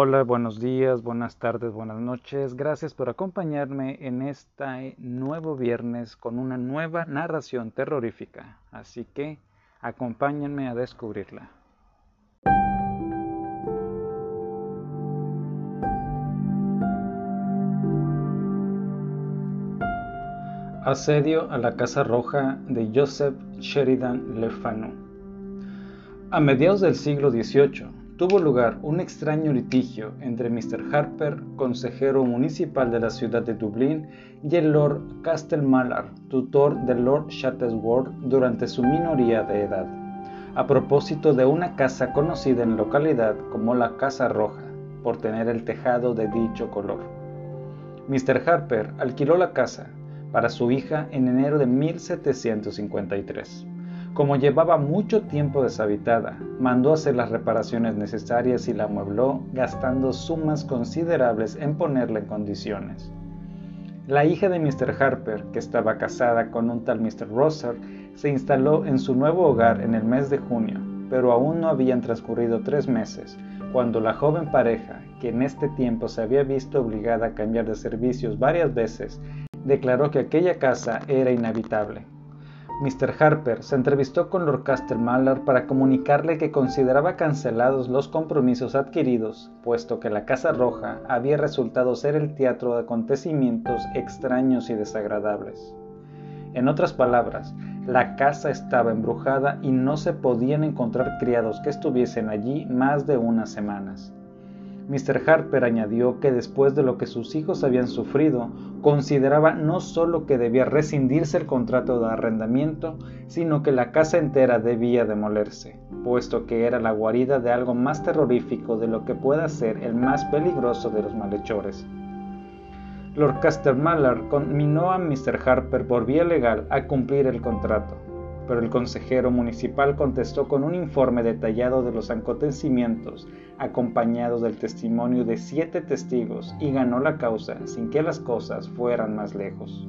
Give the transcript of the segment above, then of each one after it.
Hola, buenos días, buenas tardes, buenas noches. Gracias por acompañarme en este nuevo viernes con una nueva narración terrorífica. Así que acompáñenme a descubrirla. Asedio a la Casa Roja de Joseph Sheridan Le Fanu. A mediados del siglo XVIII, tuvo lugar un extraño litigio entre Mr. Harper, consejero municipal de la ciudad de Dublín, y el Lord Castlemallar, tutor de Lord Shuttleworth durante su minoría de edad, a propósito de una casa conocida en la localidad como la Casa Roja, por tener el tejado de dicho color. Mr. Harper alquiló la casa para su hija en enero de 1753 como llevaba mucho tiempo deshabitada, mandó hacer las reparaciones necesarias y la amuebló, gastando sumas considerables en ponerla en condiciones. La hija de Mr. Harper, que estaba casada con un tal Mr. Rosser, se instaló en su nuevo hogar en el mes de junio, pero aún no habían transcurrido tres meses, cuando la joven pareja, que en este tiempo se había visto obligada a cambiar de servicios varias veces, declaró que aquella casa era inhabitable Mr. Harper se entrevistó con Lord Castlemallar para comunicarle que consideraba cancelados los compromisos adquiridos, puesto que la Casa Roja había resultado ser el teatro de acontecimientos extraños y desagradables. En otras palabras, la casa estaba embrujada y no se podían encontrar criados que estuviesen allí más de unas semanas. Mr. Harper añadió que después de lo que sus hijos habían sufrido, consideraba no solo que debía rescindirse el contrato de arrendamiento, sino que la casa entera debía demolerse, puesto que era la guarida de algo más terrorífico de lo que pueda ser el más peligroso de los malhechores. Lord Castermallar conminó a Mr. Harper por vía legal a cumplir el contrato, pero el consejero municipal contestó con un informe detallado de los acontecimientos, acompañado del testimonio de siete testigos, y ganó la causa sin que las cosas fueran más lejos.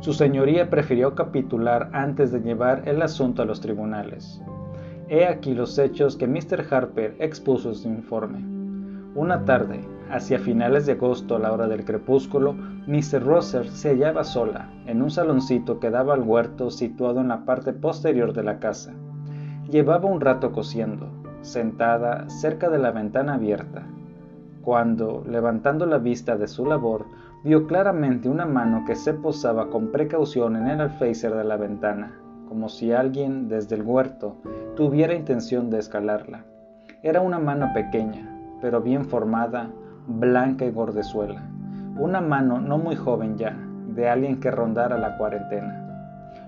Su señoría prefirió capitular antes de llevar el asunto a los tribunales. He aquí los hechos que Mr. Harper expuso en su informe. Una tarde, Hacia finales de agosto, a la hora del crepúsculo, Mr. Rosser se hallaba sola, en un saloncito que daba al huerto situado en la parte posterior de la casa. Llevaba un rato cosiendo, sentada cerca de la ventana abierta, cuando, levantando la vista de su labor, vio claramente una mano que se posaba con precaución en el alféizar de la ventana, como si alguien desde el huerto tuviera intención de escalarla. Era una mano pequeña, pero bien formada, blanca y gordezuela, una mano no muy joven ya, de alguien que rondara la cuarentena.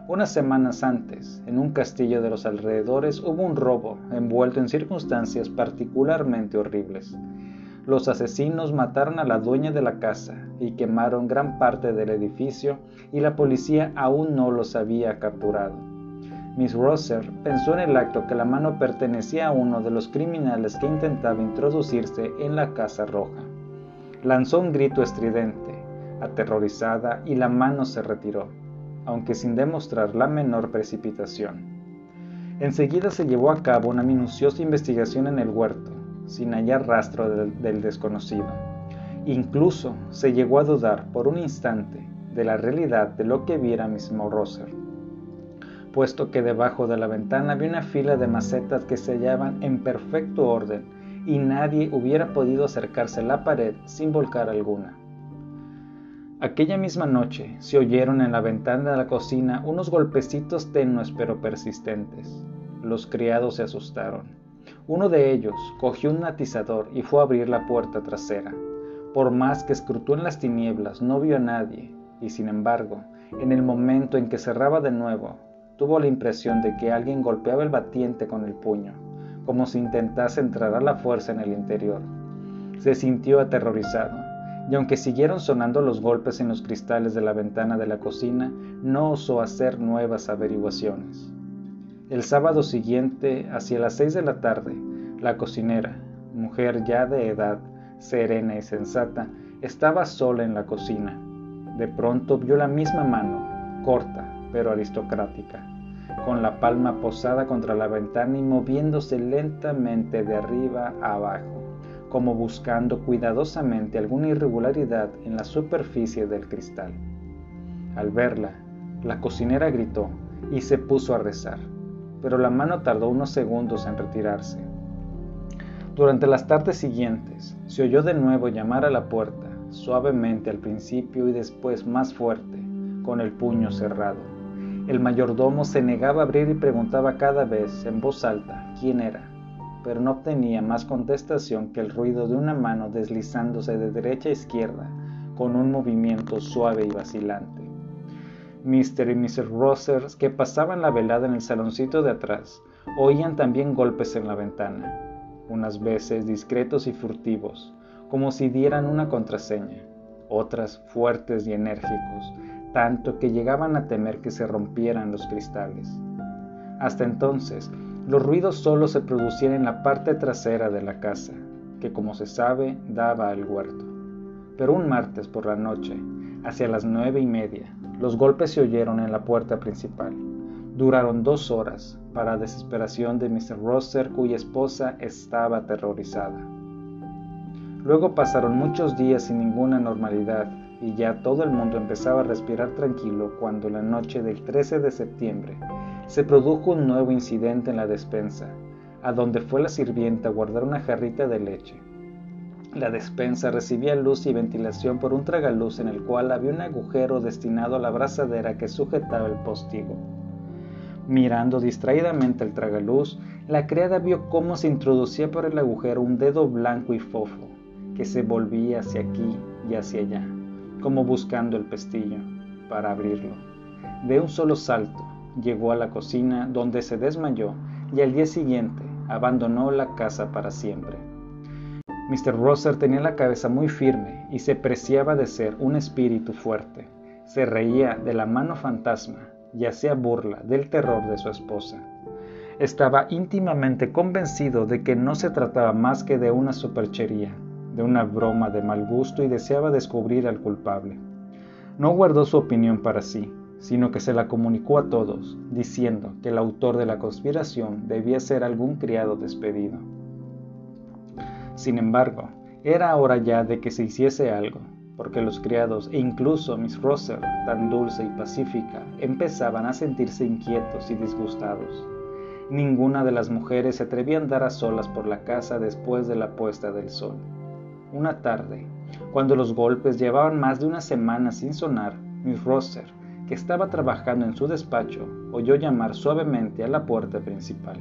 Unas semanas antes, en un castillo de los alrededores hubo un robo envuelto en circunstancias particularmente horribles. Los asesinos mataron a la dueña de la casa y quemaron gran parte del edificio y la policía aún no los había capturado. Miss Rosser pensó en el acto que la mano pertenecía a uno de los criminales que intentaba introducirse en la Casa Roja. Lanzó un grito estridente, aterrorizada, y la mano se retiró, aunque sin demostrar la menor precipitación. Enseguida se llevó a cabo una minuciosa investigación en el huerto, sin hallar rastro del, desconocido. Incluso se llegó a dudar por un instante de la realidad de lo que viera Miss Morroser, puesto que debajo de la ventana había una fila de macetas que se hallaban en perfecto orden y nadie hubiera podido acercarse a la pared sin volcar alguna. Aquella misma noche se oyeron en la ventana de la cocina unos golpecitos tenues pero persistentes. Los criados se asustaron. Uno de ellos cogió un atizador y fue a abrir la puerta trasera. Por más que escrutó en las tinieblas, no vio a nadie, y sin embargo, en el momento en que cerraba de nuevo, tuvo la impresión de que alguien golpeaba el batiente con el puño como si intentase entrar a la fuerza en el interior. Se sintió aterrorizado, y aunque siguieron sonando los golpes en los cristales de la ventana de la cocina, no osó hacer nuevas averiguaciones. El sábado siguiente, hacia las seis de la tarde, la cocinera, mujer ya de edad, serena y sensata, estaba sola en la cocina. De pronto vio la misma mano, corta pero aristocrática, con la palma posada contra la ventana y moviéndose lentamente de arriba a abajo, como buscando cuidadosamente alguna irregularidad en la superficie del cristal. Al verla, la cocinera gritó y se puso a rezar, pero la mano tardó unos segundos en retirarse. Durante las tardes siguientes, se oyó de nuevo llamar a la puerta, suavemente al principio y después más fuerte, con el puño cerrado. El mayordomo se negaba a abrir y preguntaba cada vez en voz alta quién era pero no obtenía más contestación que el ruido de una mano deslizándose de derecha a izquierda con un movimiento suave y vacilante. Mr. y Mrs. Rosers, que pasaban la velada en el saloncito de atrás, oían también golpes en la ventana, unas veces discretos y furtivos, como si dieran una contraseña, otras fuertes y enérgicos, tanto que llegaban a temer que se rompieran los cristales. Hasta entonces, los ruidos solo se producían en la parte trasera de la casa, que como se sabe daba al huerto. Pero un martes por la noche, hacia las nueve y media, los golpes se oyeron en la puerta principal. Duraron dos horas, para desesperación de Mr. Rosser, cuya esposa estaba aterrorizada. Luego pasaron muchos días sin ninguna normalidad y ya todo el mundo empezaba a respirar tranquilo cuando la noche del 13 de septiembre se produjo un nuevo incidente en la despensa, a donde fue la sirvienta a guardar una jarrita de leche. La despensa recibía luz y ventilación por un tragaluz en el cual había un agujero destinado a la brazadera que sujetaba el postigo. Mirando distraídamente el tragaluz, la criada vio cómo se introducía por el agujero un dedo blanco y fofo, que se volvía hacia aquí y hacia allá, como buscando el pestillo, para abrirlo. De un solo salto, Llegó a la cocina donde se desmayó y al día siguiente abandonó la casa para siempre. Mr. Rosser tenía la cabeza muy firme y se preciaba de ser un espíritu fuerte. Se reía de la mano fantasma y hacía burla del terror de su esposa. Estaba íntimamente convencido de que no se trataba más que de una superchería, de una broma de mal gusto y deseaba descubrir al culpable. No guardó su opinión para sí, sino que se la comunicó a todos, diciendo que el autor de la conspiración debía ser algún criado despedido. Sin embargo, era hora ya de que se hiciese algo, porque los criados e incluso Miss Rosser, tan dulce y pacífica, empezaban a sentirse inquietos y disgustados. Ninguna de las mujeres se atrevía a andar a solas por la casa después de la puesta del sol. Una tarde, cuando los golpes llevaban más de una semana sin sonar, Miss Rosser que estaba trabajando en su despacho, oyó llamar suavemente a la puerta principal.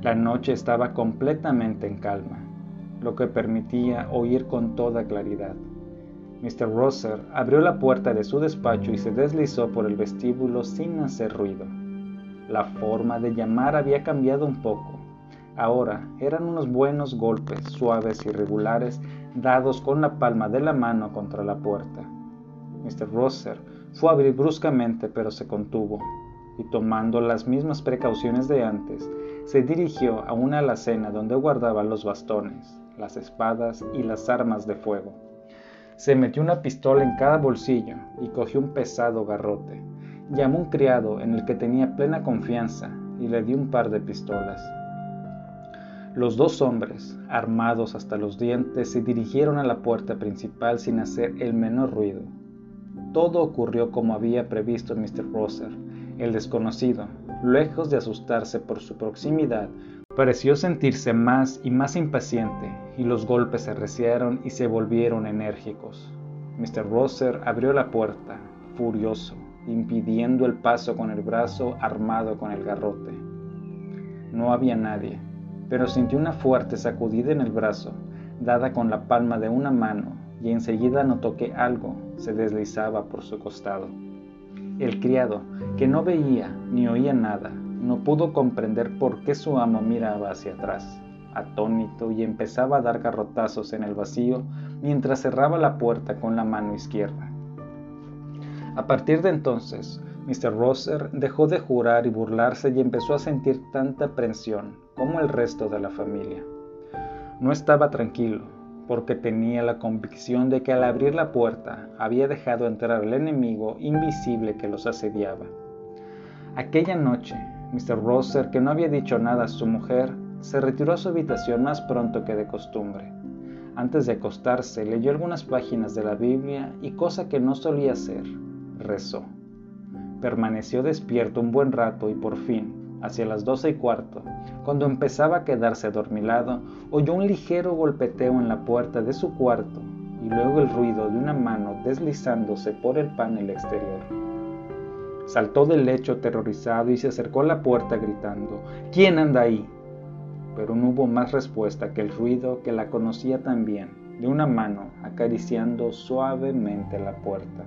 La noche estaba completamente en calma, lo que permitía oír con toda claridad. Mr. Rosser abrió la puerta de su despacho y se deslizó por el vestíbulo sin hacer ruido. La forma de llamar había cambiado un poco. Ahora eran unos buenos golpes suaves y regulares dados con la palma de la mano contra la puerta. Mr. Rosser fue a abrir bruscamente, pero se contuvo, y tomando las mismas precauciones de antes, se dirigió a una alacena donde guardaba los bastones, las espadas y las armas de fuego. Se metió una pistola en cada bolsillo y cogió un pesado garrote. Llamó un criado en el que tenía plena confianza y le dio un par de pistolas. Los dos hombres, armados hasta los dientes, se dirigieron a la puerta principal sin hacer el menor ruido. Todo ocurrió como había previsto Mr. Rosser. El desconocido, lejos de asustarse por su proximidad, pareció sentirse más y más impaciente, y los golpes se arreciaron y se volvieron enérgicos. Mr. Rosser abrió la puerta, furioso, impidiendo el paso con el brazo armado con el garrote. No había nadie, pero sintió una fuerte sacudida en el brazo, dada con la palma de una mano y enseguida notó que algo se deslizaba por su costado. El criado, que no veía ni oía nada, no pudo comprender por qué su amo miraba hacia atrás, atónito, y empezaba a dar garrotazos en el vacío mientras cerraba la puerta con la mano izquierda. A partir de entonces, Mr. Rosser dejó de jurar y burlarse y empezó a sentir tanta aprensión como el resto de la familia. No estaba tranquilo, porque tenía la convicción de que al abrir la puerta había dejado entrar al enemigo invisible que los asediaba. Aquella noche, Mr. Rosser, que no había dicho nada a su mujer, se retiró a su habitación más pronto que de costumbre. Antes de acostarse, leyó algunas páginas de la Biblia y cosa que no solía hacer, rezó. Permaneció despierto un buen rato y por fin, hacia las doce y cuarto, cuando empezaba a quedarse adormilado, oyó un ligero golpeteo en la puerta de su cuarto y luego el ruido de una mano deslizándose por el panel exterior. Saltó del lecho aterrorizado y se acercó a la puerta gritando, ¿Quién anda ahí? Pero no hubo más respuesta que el ruido que la conocía también, de una mano acariciando suavemente la puerta.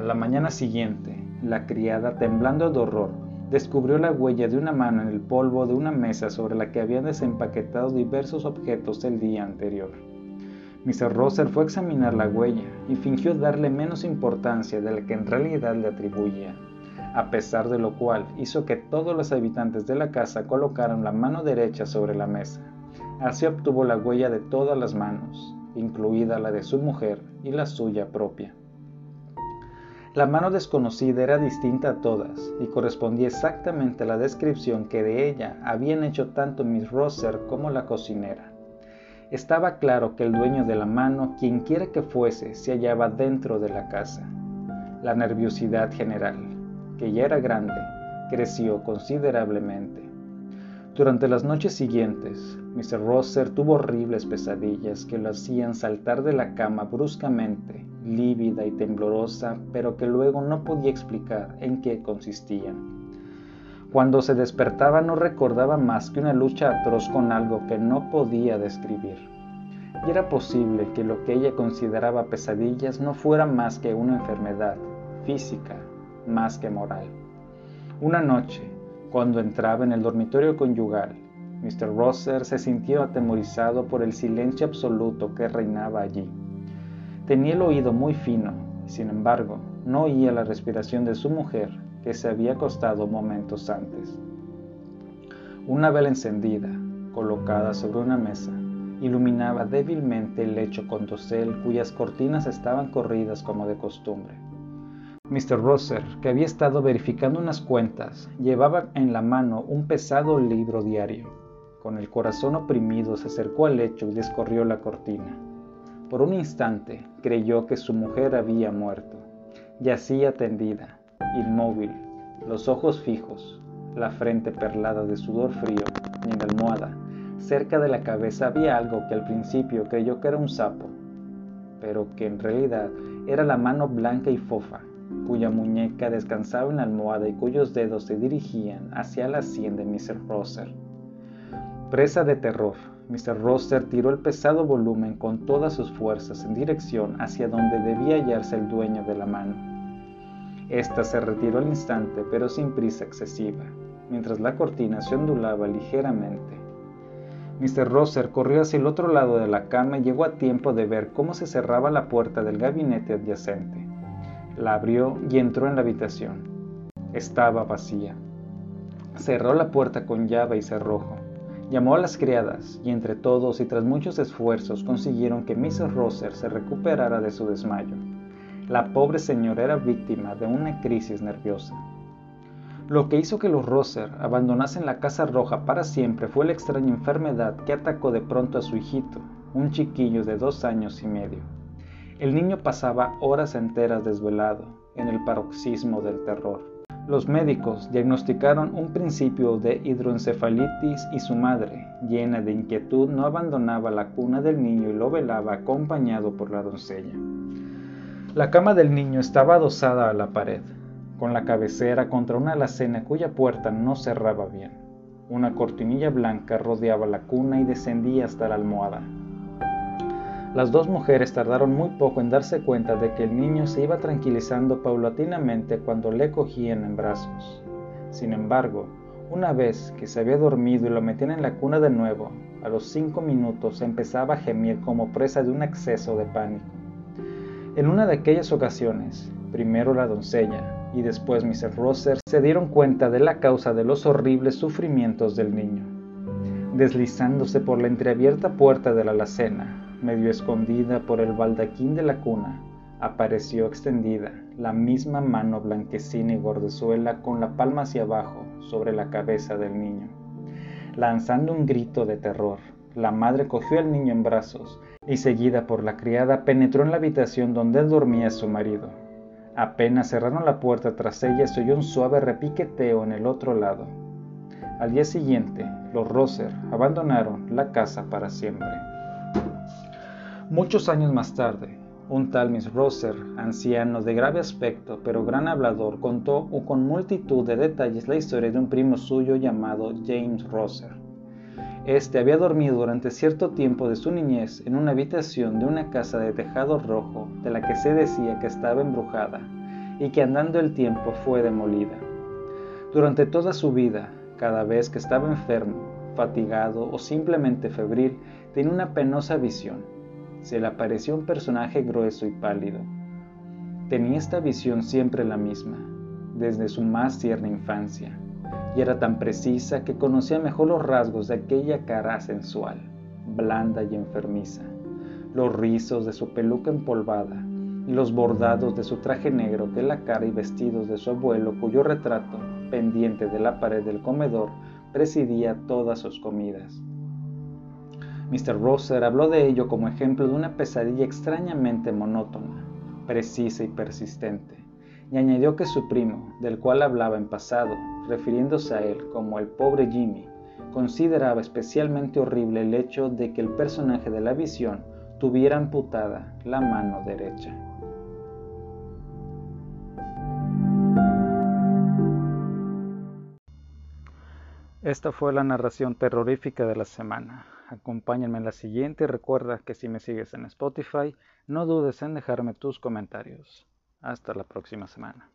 A la mañana siguiente, la criada, temblando de horror, descubrió la huella de una mano en el polvo de una mesa sobre la que habían desempaquetado diversos objetos el día anterior. Mr. Rosser fue a examinar la huella y fingió darle menos importancia de la que en realidad le atribuía, a pesar de lo cual hizo que todos los habitantes de la casa colocaran la mano derecha sobre la mesa. Así obtuvo la huella de todas las manos, incluida la de su mujer y la suya propia. La mano desconocida era distinta a todas y correspondía exactamente a la descripción que de ella habían hecho tanto Miss Rosser como la cocinera. Estaba claro que el dueño de la mano, quienquiera que fuese, se hallaba dentro de la casa. La nerviosidad general, que ya era grande, creció considerablemente. Durante las noches siguientes, Mr. Rosser tuvo horribles pesadillas que lo hacían saltar de la cama bruscamente, lívida y temblorosa, pero que luego no podía explicar en qué consistían. Cuando se despertaba no recordaba más que una lucha atroz con algo que no podía describir. Y era posible que lo que ella consideraba pesadillas no fuera más que una enfermedad física, más que moral. Una noche, cuando entraba en el dormitorio conyugal, Mr. Rosser se sintió atemorizado por el silencio absoluto que reinaba allí. Tenía el oído muy fino, sin embargo, no oía la respiración de su mujer que se había acostado momentos antes. Una vela encendida, colocada sobre una mesa, iluminaba débilmente el lecho con dosel cuyas cortinas estaban corridas como de costumbre. Mr. Rosser, que había estado verificando unas cuentas, llevaba en la mano un pesado libro diario. Con el corazón oprimido se acercó al lecho y descorrió la cortina. Por un instante creyó que su mujer había muerto. Yacía tendida, inmóvil, los ojos fijos, la frente perlada de sudor frío, en la almohada, cerca de la cabeza había algo que al principio creyó que era un sapo, pero que en realidad era la mano blanca y fofa, cuya muñeca descansaba en la almohada y cuyos dedos se dirigían hacia la sien de Mr. Rosser. Presa de terror, Mr. Rosser tiró el pesado volumen con todas sus fuerzas en dirección hacia donde debía hallarse el dueño de la mano. Esta se retiró al instante, pero sin prisa excesiva, mientras la cortina se ondulaba ligeramente. Mr. Rosser corrió hacia el otro lado de la cama y llegó a tiempo de ver cómo se cerraba la puerta del gabinete adyacente. La abrió y entró en la habitación. Estaba vacía. Cerró la puerta con llave y cerrojo. Llamó a las criadas y entre todos y tras muchos esfuerzos consiguieron que Mrs. Rosser se recuperara de su desmayo. La pobre señora era víctima de una crisis nerviosa. Lo que hizo que los Rosser abandonasen la Casa Roja para siempre fue la extraña enfermedad que atacó de pronto a su hijito, un chiquillo de dos años y medio. El niño pasaba horas enteras desvelado, en el paroxismo del terror. Los médicos diagnosticaron un principio de hidroencefalitis y su madre, llena de inquietud, no abandonaba la cuna del niño y lo velaba acompañado por la doncella. La cama del niño estaba adosada a la pared, con la cabecera contra una alacena cuya puerta no cerraba bien. Una cortinilla blanca rodeaba la cuna y descendía hasta la almohada. Las dos mujeres tardaron muy poco en darse cuenta de que el niño se iba tranquilizando paulatinamente cuando le cogían en brazos. Sin embargo, una vez que se había dormido y lo metían en la cuna de nuevo, a los cinco minutos empezaba a gemir como presa de un exceso de pánico. En una de aquellas ocasiones, primero la doncella y después Mr. Rosser se dieron cuenta de la causa de los horribles sufrimientos del niño. Deslizándose por la entreabierta puerta de la alacena, medio escondida por el baldaquín de la cuna, apareció extendida la misma mano blanquecina y gordezuela con la palma hacia abajo sobre la cabeza del niño. Lanzando un grito de terror, la madre cogió al niño en brazos y seguida por la criada penetró en la habitación donde dormía su marido. Apenas cerraron la puerta tras ella se oyó un suave repiqueteo en el otro lado. Al día siguiente, los Roser abandonaron la casa para siempre. Muchos años más tarde, un tal Miss Roser, anciano de grave aspecto pero gran hablador, contó con multitud de detalles la historia de un primo suyo llamado James Roser. Este había dormido durante cierto tiempo de su niñez en una habitación de una casa de tejado rojo de la que se decía que estaba embrujada y que andando el tiempo fue demolida. Durante toda su vida, cada vez que estaba enfermo, fatigado o simplemente febril, tenía una penosa visión. Se le apareció un personaje grueso y pálido. Tenía esta visión siempre la misma, desde su más tierna infancia y era tan precisa que conocía mejor los rasgos de aquella cara sensual, blanda y enfermiza, los rizos de su peluca empolvada y los bordados de su traje negro que la cara y vestidos de su abuelo cuyo retrato, pendiente de la pared del comedor, presidía todas sus comidas. Mr. Rosser habló de ello como ejemplo de una pesadilla extrañamente monótona, precisa y persistente, y añadió que su primo, del cual hablaba en pasado, refiriéndose a él como el pobre Jimmy, consideraba especialmente horrible el hecho de que el personaje de la visión tuviera amputada la mano derecha. Esta fue la narración terrorífica de la semana. Acompáñenme en la siguiente y recuerda que si me sigues en Spotify, no dudes en dejarme tus comentarios. Hasta la próxima semana.